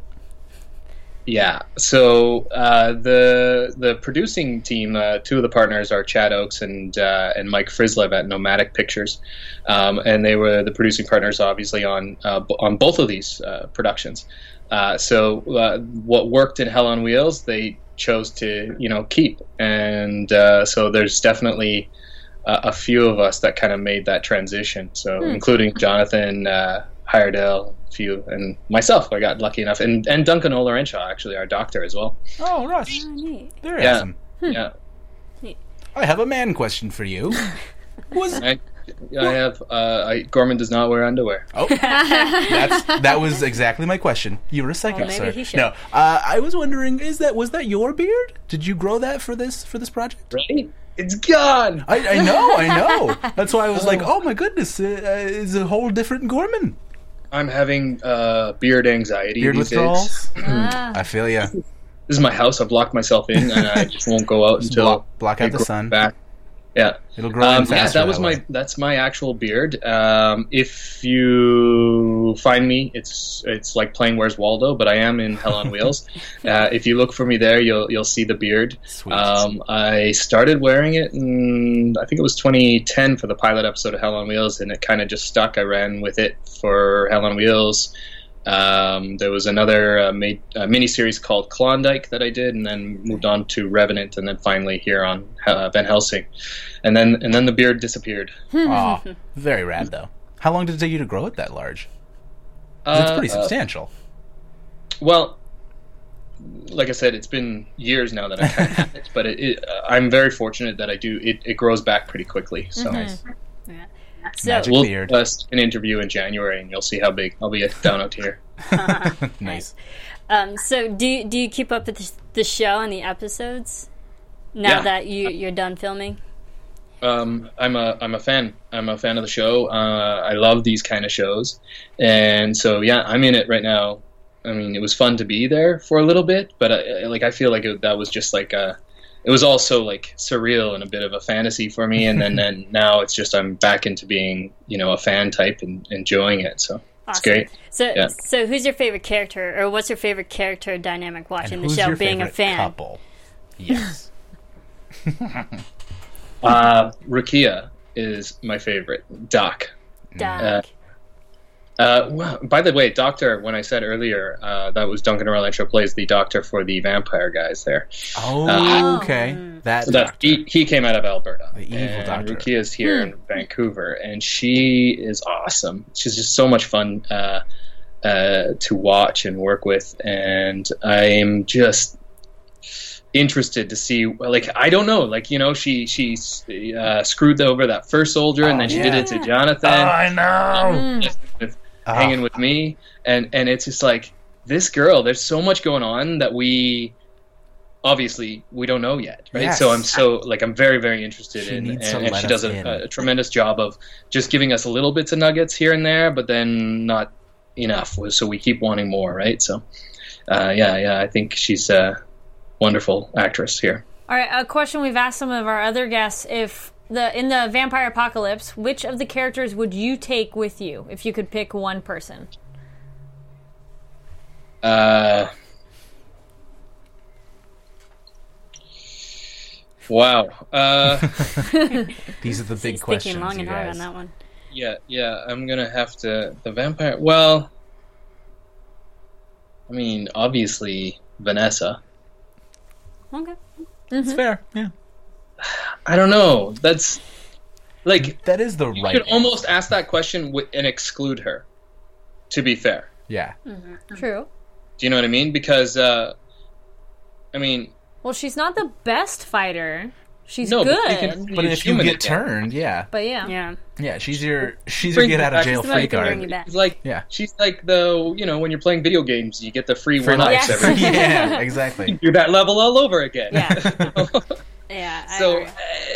Yeah. So uh, the the producing team, uh, two of the partners are Chad Oakes and uh, and Mike Frislev at Nomadic Pictures, um, and they were the producing partners, obviously on uh, on both of these uh, productions. Uh, so uh, what worked in Hell on Wheels, they chose to you know keep, and uh, so there's definitely a, a few of us that kind of made that transition. So including Jonathan uh, Heyerdahl, few, and myself. I got lucky enough, and and Duncan Ollerenshaw, actually our doctor as well. Oh, Russ, Oh, very Yeah. awesome. Yeah, I have a man question for you. Was I, I have. Uh, I, Gorman does not wear underwear. oh, that's that was exactly my question. You were a psychic, maybe sir. he. No, uh, I was wondering, is that was that your beard? Did you grow that for this for this project? Right? It's gone. I, I know, I know. That's why I was like, oh my goodness, uh, it's a whole different Gorman. I'm having uh, beard anxiety. Beard these days. withdrawals. Ah, I feel you. This is my house. I've locked myself in, and I just won't go out until block- block out the sun. Back. Yeah. It'll grow Um, yeah, that was my that's my actual beard. Um, if you find me, it's it's like playing Where's Waldo, but I am in Hell on Wheels. uh, if you look for me there, you'll you'll see the beard. Um, I started wearing it, in, I think it was 2010 for the pilot episode of Hell on Wheels, and it kind of just stuck. I ran with it for Hell on Wheels. Um, there was another uh, made, uh, mini series called Klondike that I did, and then moved on to Revenant, and then finally here on uh, Van Helsing, and then and then the beard disappeared. Aw, very rad though. How long did it take you to grow it that large? it's Uh, pretty uh, substantial. well, like I said, it's been years now that I've had it, but it, it, uh, I'm very fortunate that I do. It, it grows back pretty quickly. So yeah. So Magic we'll beard. uh, an interview in January, and you'll see how big I'll be a donut here. nice. um, so do you, do you keep up with the, the show and the episodes now Yeah. that you you're done filming? um, I'm a I'm a fan. I'm a fan of the show. Uh, I love these kind of shows, and so yeah, I'm in it right now. I mean, it was fun to be there for a little bit, but I, like I feel like it, that was just like a. It was also like surreal and a bit of a fantasy for me, and then, then now it's just I'm back into being you know a fan type and enjoying it. So it's great. So Yeah. so who's your favorite character, or what's your favorite character dynamic watching the show? Being a fan. couple? Yes. Uh, Rukiya is my favorite. Doc. Doc. Uh, wow. By the way, Doctor, when I said earlier, uh, that was Duncan Ollerenshaw plays the Doctor for the vampire guys there. Oh, okay. That So that he, he came out of Alberta. The evil and doctor. Rukiya's here in Vancouver, and she is awesome. She's just so much fun uh, uh, to watch and work with, and I'm just interested to see. Like I don't know, like you know, she she uh, screwed over that first soldier, and then she did it to Jonathan Oh, I know. with Ah. hanging with me and and it's just like this girl there's so much going on that we obviously we don't know yet right Yes. so i'm so like i'm very very interested She in needs to and, and let she does a, in. a tremendous job of just giving us a little bits of nuggets here and there but then not enough so we keep wanting more right so uh, yeah yeah i think she's a wonderful actress here All right, a question we've asked some of our other guests: If the in the vampire apocalypse, which of the characters would you take with you if you could pick one person? uh Wow. Uh, These are the big He's questions, thinking long you and hard on that one. Yeah, yeah, I'm gonna have to the vampire. Well, I mean, obviously Vanessa. Okay. It's fair. Yeah. I don't know. That's like That is the you right. You could almost ask that question wi- and exclude her. To be fair, yeah. True. do you know what I mean? Because uh, I mean, Well, she's not the best fighter. She's no, good. but, can, But if you get again. turned, yeah, But yeah. Yeah. yeah, she's your she's your get out of back. jail She's free who can bring card. you. She's like Yeah. she's like the you know when you're playing video games, you get the free, Free one ups life. every yeah, exactly. You're that level all over again. Yeah. Yeah. I so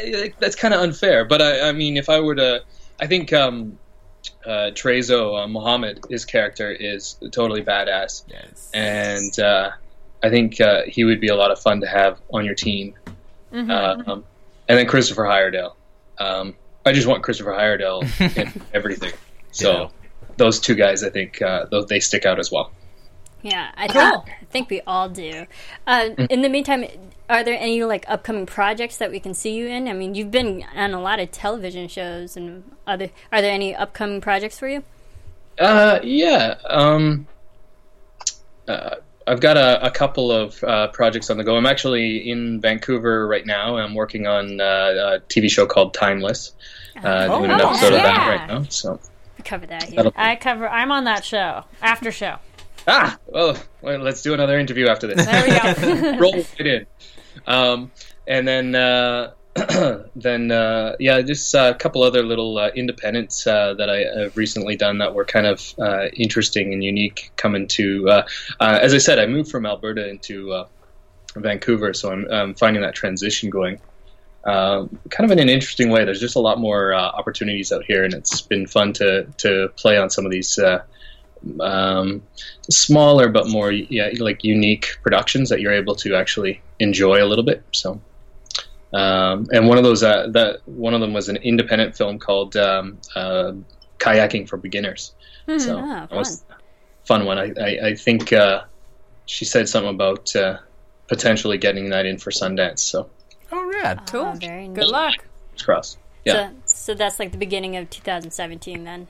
agree. uh, that's kind of unfair. But I, I mean, if I were to, I think um, uh, Trezzo uh, Muhammad, his character is totally badass, Yes. and uh, I think uh, he would be a lot of fun to have on your team. Um, and then Christopher Heyerdahl. Um, I just want Christopher Heyerdahl in everything. So Ditto. those two guys, I think, uh, those, they stick out as well. Yeah, I, Cool. think, I think we all do. Uh, in the meantime, are there any like upcoming projects that we can see you in? I mean, you've been on a lot of television shows, and other. Are there any upcoming projects for you? Uh, yeah. Um, uh, I've got a, a couple of uh, projects on the go. I'm actually in Vancouver right now. I'm working on uh, a TV show called Timeless. Uh, doing an Oh, episode of that right now. So, We covered that here. that'll- I cover. I'm on that show. After show. ah, well, well, let's do another interview after this. There we go. roll it in. Um, and then, uh, then uh, yeah, just uh, a couple other little uh, independents uh, that I have recently done that were kind of uh, interesting and unique. Coming to, as I said, I moved from Alberta into Vancouver, so I'm, I'm finding that transition going. Um, kind of in an interesting way. There's just a lot more opportunities out here, and it's been fun to to play on some of these um, smaller but more yeah like unique productions that you're able to actually enjoy a little bit. So, um, and one of those uh, that one of them was an independent film called um, uh, Kayaking for Beginners. So ah, that was fun one. I I, I think uh, she said something about uh, potentially getting that in for Sundance. So Oh, rad. Oh, very Good luck. Cross. Yeah, So, so that's like the beginning of 2017 then.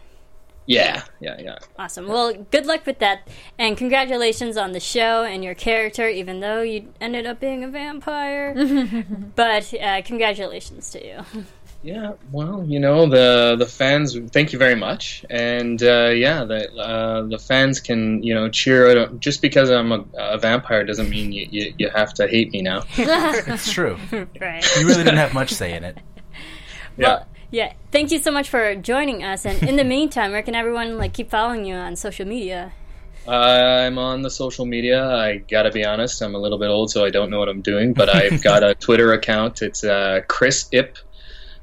Yeah, yeah, yeah. Awesome. Well, good luck with that, and congratulations on the show and your character. Even though you ended up being a vampire, but uh, congratulations to you. Yeah, well, you know the the fans. Thank you very much, and uh, yeah, the uh, the fans can you know cheer it. Just because I'm a, a vampire doesn't mean you, you you have to hate me now. It's true. Right. You really didn't have much say in it. Well, yeah. Thank you so much for joining us. And in the meantime, where can everyone like keep following you on social media? I'm on the social media. I gotta be honest, I'm a little bit old, so I don't know what I'm doing. But I've got a Twitter account. It's uh, Chris Ipp.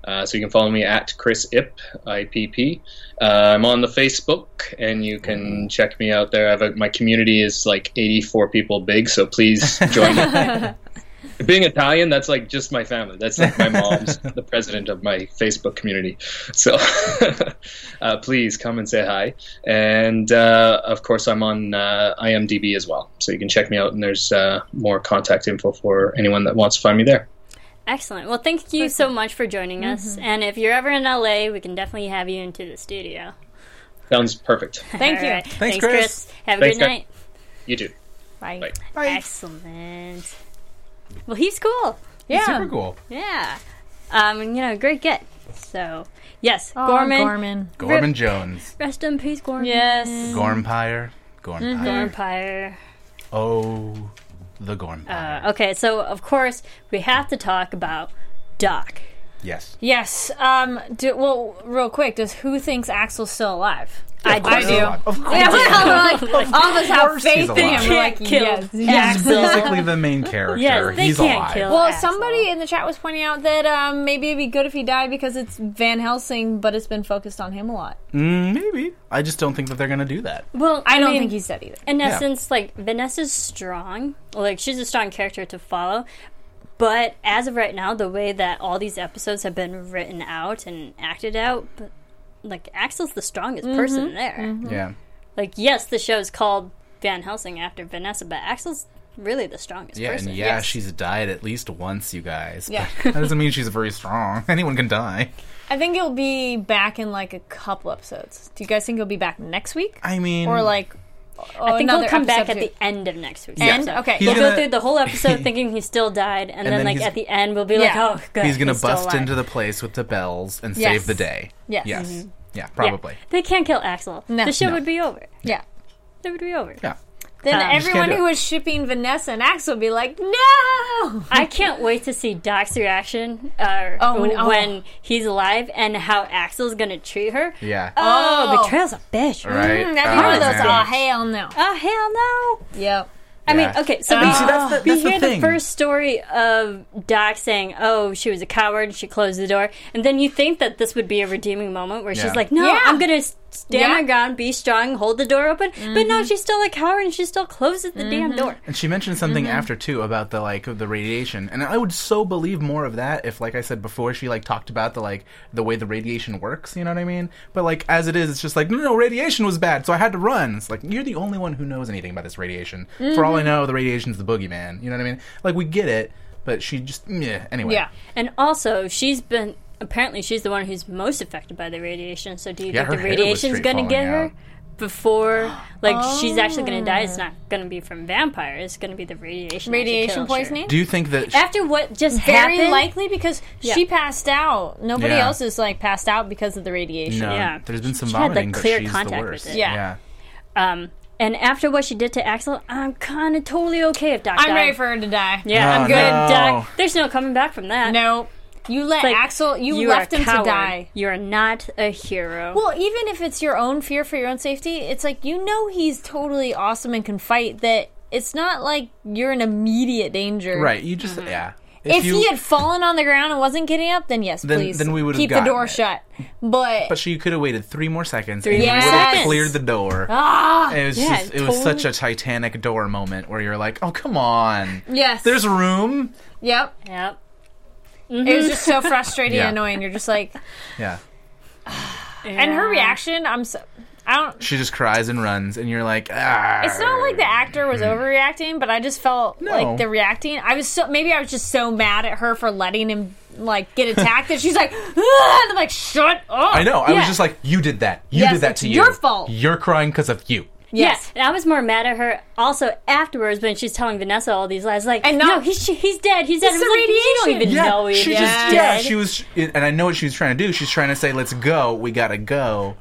Uh, so you can follow me at Chris Ipp, I P P. Uh, I'm on the Facebook, and you can check me out there. I have a, my community is like 84 people big, so please join me. Being Italian, that's like just my family. That's like my mom's the president of my Facebook community. So uh, please come and say hi. And uh, of course, I'm on uh, IMDb as well. So you can check me out, and there's uh, more contact info for anyone that wants to find me there. Excellent. Well, thank you so much for joining us. And if you're ever in LA, we can definitely have you into the studio. Sounds perfect. Thank you. right. Thanks, Chris. Chris. Have a Thanks, good guys. night. You too. Bye. Bye. Excellent. Well, he's cool. Yeah. Super cool. Yeah. Um, you know, great get. So, yes, Oh, Gorman. Gorman. Gorman Jones. Rest in peace, Gorman. Yes. Gormpire. Gormpire. Gormpire. Oh, the Gormpire. Uh, okay, so of course we have to talk about Doc. yes. Yes. Um. Do, well, real quick. Does who thinks Axel's still alive? I, do. I do. Of course. Yeah, well, we're like, all of us have course he's faith in him. We're like, Can't kill yes, He's basically the main character. Yes, they He's can't alive. kill- Well, Axel. somebody in the chat was pointing out that um, maybe it'd be good if he died because it's Van Helsing, but it's been focused on him a lot. Mm, maybe. I just don't think that they're gonna do that. Well, I don't mean, think he's dead either. In Yeah. essence, like Vanessa's strong. Like she's a strong character to follow. But as of right now, the way that all these episodes have been written out and acted out, but like Axel's the strongest mm-hmm. person there. Mm-hmm. Yeah. Like, yes, the show's called Van Helsing after Vanessa, but Axel's really the strongest Yeah, person. and yeah, Yes. she's died at least once, you guys. Yeah. That doesn't mean she's very strong. Anyone can die. I think he'll be back in like a couple episodes. Do you guys think he'll be back next week? I mean, Or like I think another he'll come back at the end of next week's End? episode. Okay. He's we'll gonna- go through the whole episode thinking he still died, and, then, then like he's- at the end we'll be like, oh, good. He's gonna still bust alive. into the place with the bells and Yes. save the day. Yes. Yes. Yeah, Yeah. probably. They can't kill Axel. No. The show No. would be over. Yeah. It would be over. Yeah. Then Um, everyone who was shipping Vanessa and Axel would be like, no. I can't wait to see Doc's reaction uh, Oh, when- when, oh. he's alive and how Axel's gonna treat her. Yeah. Oh, Oh. betrayal's a bitch. right. Mm, that'd be Oh, one of those. man. Oh hell no. Oh hell no! Yep. I mean, okay, so Uh, we, See, that's the, we that's the hear the, thing. first story of Doc saying, "Oh, she was a coward. She closed the door," and then you think that this would be a redeeming moment where Yeah. she's like, "No, Yeah. I'm gonna s- stand Yeah. my ground, be strong, hold the door open." But Mm-hmm. no, she's still a coward and she still closes the damn door. And she mentioned something Mm-hmm. after too about the like the radiation, and I would so believe more of that if, like I said before, she like talked about the like the way the radiation works. You know what I mean? But like as it is, it's just like no, no, radiation was bad, so I had to run. It's like you're the only one who knows anything about this radiation. For all I Mm-hmm. know, the radiation's the boogeyman. You know what I mean? Like we get it, but she just yeah. Anyway, Yeah. And also, she's been apparently she's the one who's most affected by the radiation. So do you Yeah, think the her hair radiation's going to falling get her out. before like she's actually going to die? Oh. It's not going to be from vampire. It's going to be the radiation. Radiation kills her. poisoning. Do you think that? After what just Very happened, likely because Yeah. she passed out. Nobody Yeah. else is like passed out because of the radiation. no, yeah. there's been some She had, like, vomiting, but clear she's contact the with worst. it. Yeah. Um, and after what she did to Axel, I'm kind of totally okay if Doc I'm died. ready for her to die. Yeah, Oh, I'm good. no. Doc, there's no coming back from that. No. You let Like, Axel. You, you left him coward. to die. You're not a hero. Well, even if it's your own fear for your own safety, it's like you know he's totally awesome and can fight. That it's not like you're in immediate danger. Right. You just yeah. If, you- he had fallen on the ground and wasn't getting up, then yes, Then- please. then we would've keep the door it. shut. But, But she could have waited three more seconds Three and more would have cleared the door. ah, It was Yeah, just it was such a Titanic door moment where you're like, oh come on, yes, there's room. yep. yep. It was just so frustrating Yeah. and annoying. You're just like, Yeah, and her reaction, I'm so. I don't. she just cries and runs, and you're like, ah. It's not like the actor was overreacting, but I just felt No. like the reacting. I was so maybe I was just so mad at her for letting him like get attacked that she's like, ah! and I'm like, shut up. I know. I was just like, you did that. You Yes, did that to you. your fault. You're crying because of you. Yes. Yeah, and I was more mad at her also afterwards when she's telling Vanessa all these lies. Like, And no, he's he's dead. He's dead. It's I was the like, you don't radiation. even know he's she Yeah. just yeah. dead. She was, and I know what she was trying to do. She's trying to say, let's go. We gotta go.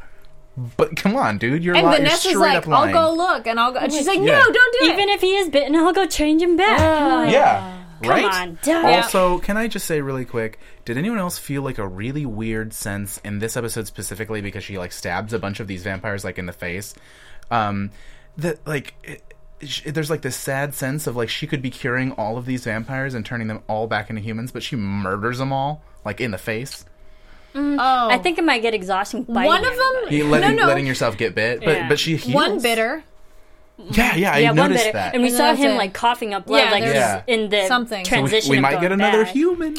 But come on, dude. You're, And li- you're Vanessa's straight like, up lying. I'll go look, and I'll go. And she's like, no, Yeah. don't do it. Even if he is bitten, I'll go change him back. Oh. I'm like, Yeah. Come right? on, duh. Also, can I just say really quick, did anyone else feel like a really weird sense in this episode specifically because she like stabs a bunch of these vampires like in the face? Um that like it, sh- there's like this sad sense of like she could be curing all of these vampires and turning them all back into humans, but she murders them all like in the face. oh, I think it might get exhausting. biting one of everybody. them. He letting no, no. letting yourself get bit, but Yeah. but she heals. one bitter. Yeah, yeah, I yeah, one noticed bit, that. and we And saw that's him it. like coughing up blood, Yeah, like there's Yeah. in the something. So we- we, transition. we of might going get another bad. human.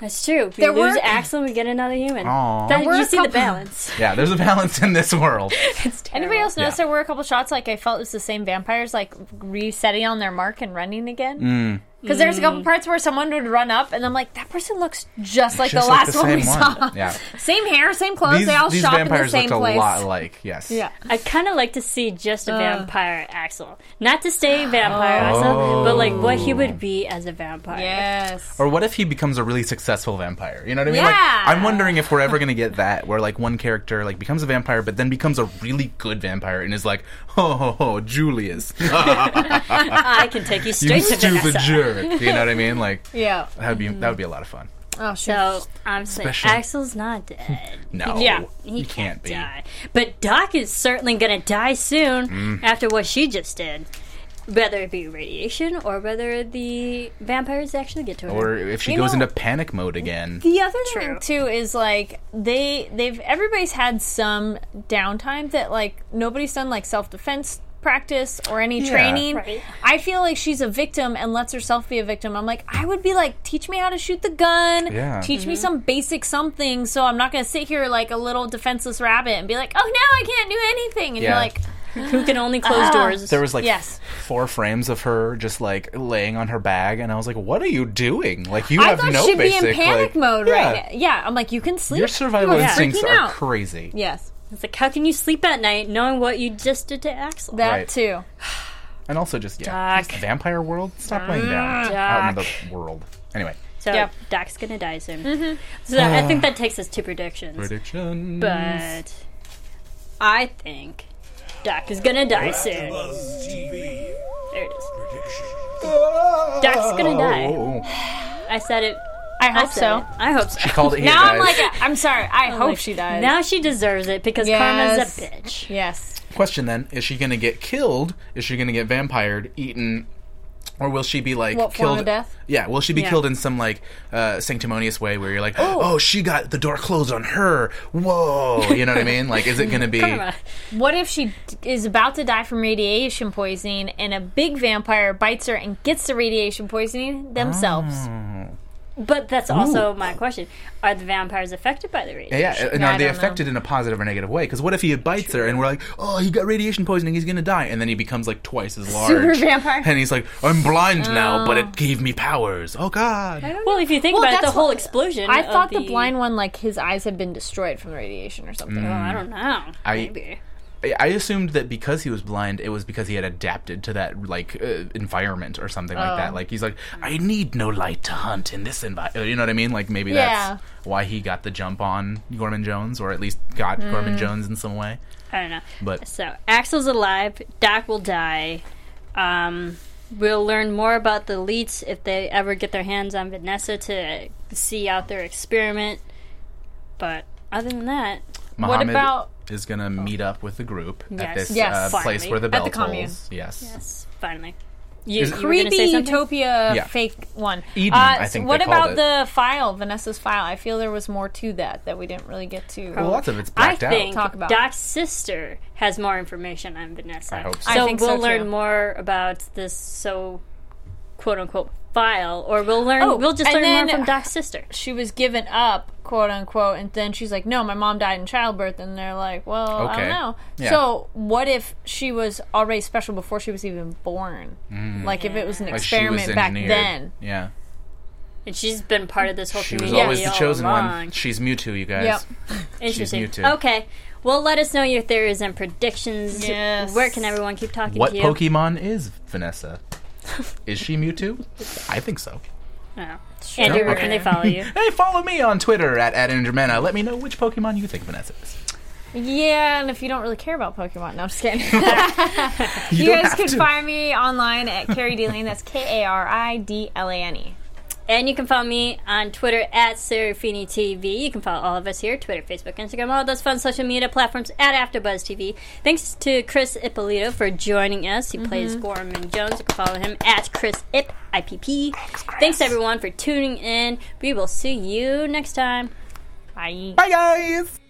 That's true. If we There lose were- Axel, we get another human. Aw. That, were you a see the balance. Yeah, there's a balance in this world. It's. Anybody else notice Yeah. there were a couple shots like I felt it was the same vampires like resetting on their mark and running again? Mm. Because there's a couple parts where someone would run up and I'm like, that person looks just like Just the like last the one we same saw. Yeah. Same hair, same clothes. these they all these shop in the vampires same looked place. a lot alike. Yes. yeah. I'd kind of like to see just a Uh. vampire Axel. Not to stay vampire Axel, but like what he would be as a vampire. Yes. Or what if he becomes a really successful vampire? You know what I mean? Like, Yeah. I'm wondering if we're ever gonna get that, where like one character like becomes a vampire, but then becomes a really good vampire and is like, ho ho ho, Julius, I can take you straight to stupid Vanessa. jerk. You know what I mean? Like Yeah. that would be that would be a lot of fun. Oh, shit. So I'm saying Especially- Axel's not dead. No, yeah, he, can't, be. die. But Doc is certainly gonna die soon Mm. after what she just did. Whether it be radiation or whether the vampires actually get to her. Or if she You goes know- into panic mode again. The other True. thing too is like they they've everybody's had some downtime that like nobody's done like self defense practice or any Yeah. training. Right. I feel like she's a victim and lets herself be a victim. I'm like I would be like teach me how to shoot the gun. Yeah. Teach Mm-hmm. me some basic something so I'm not going to sit here like a little defenseless rabbit and be like, "Oh, now I can't do anything." And Yeah. you're like, Who can only close Ah. doors? There was like Yes. four frames of her just like laying on her bag, and I was like, "What are you doing? Like you I have thought no she'd basic be in panic like- mode yeah. right. Yeah, I'm like, you can sleep. Your survival You instincts are out. crazy. Yes. It's like, how can you sleep at night knowing what you just did to Axel? That Right. too. And also just yeah, Doc. just vampire world. Stop laying down mm, out in Doc. the world. Anyway, so Yep. Doc's gonna die soon. Mm-hmm. So I think that takes us to predictions. prediction. But I think Doc is gonna die soon. There it is. prediction. Doc's gonna die. Oh, I said it. I I hope said so. it. I hope so. she called it here, Now I'm like, I'm sorry. I hope she dies. Now she deserves it because Yes. Karma's a bitch. yes. Question then: Is she going to get killed? Is she going to get vampired, eaten, or will she be like What form killed? of death? Yeah, will she be Yeah. killed in some like uh, sanctimonious way where you're like, oh. she got the door closed on her. Whoa, you know what I mean? Like, is it going to be? Karma. What if she d- is about to die from radiation poisoning and a big vampire bites her and gets the radiation poisoning themselves? But that's also my question: Are the vampires affected by the radiation? Yeah, and I are they don't know. affected in a positive or negative way? Because what if he bites her and we're like, oh, he got radiation poisoning, he's gonna die, and then he becomes like twice as large, Super vampire. and he's like, I'm blind now, but it oh. gave me powers. Oh God! Well, if you think Well, about it, the whole explosion. I of thought the, blind one, like his eyes had been destroyed from the radiation or something. Oh, I don't know. I- Maybe. I- assumed that because he was blind, it was because he had adapted to that like uh, environment or something like Oh. that. Like he's like, I need no light to hunt in this environment. You know what I mean? Like maybe Yeah. that's why he got the jump on Gorman Jones, or at least got Mm. Gorman Jones in some way. I don't know. But So Axel's alive. Doc will die. Um, we'll learn more about the elites if they ever get their hands on Vanessa to see out their experiment. But other than that, Muhammad about- is gonna meet up with the group at Yes. this Yes. uh, place Finally. where the At bell the commune. tolls. Yes. yes, finally. You, Is- you were gonna Creepy say something? utopia Yeah. fake one. Eden, Uh, I so think what called about it. the file, Vanessa's file? I feel there was more to that that we didn't really get to. Well, lots of it's I blacked out. think Talk about. Doc's sister has more information on Vanessa. I hope so. I So think we'll too. learn more about this so quote unquote file, or we'll learn. Oh, we'll just and learn more from Doc's sister. she was given up, quote unquote, and then she's like, "No, my mom died in childbirth," and they're like, "Well, I don't know." Yeah. So, what if she was already special before she was even born? Like if it was an Mm. Like she was experiment back then. Yeah. And she's been part of this whole She was community always the chosen along. one. She's Mewtwo, you guys. Yep. Interesting. Mewtwo. Okay. Well, let us know your theories and predictions. Yes. Where can everyone keep talking What to you? Pokemon is Vanessa? is she Mewtwo? I think so. Oh. Andrew, where Okay. can they follow you? Hey, follow me on Twitter at, at Andromena. Let me know which Pokemon you think Vanessa is. Yeah, and if you don't really care about Pokemon, no, I'm just kidding. You, you guys can to. find me online at Carrie Dealing. That's K A R I D L A N E. And you can follow me on Twitter at Serafini TV. You can follow all of us here Twitter, Facebook, Instagram, all those fun social media platforms at AfterBuzz TV. Thanks to Chris Ippolito for joining us. He plays mm-hmm. Gorman Jones. You can follow him at Chris Ip, IPP. Thanks, everyone for tuning in. We will see you next time. Bye. Bye, guys.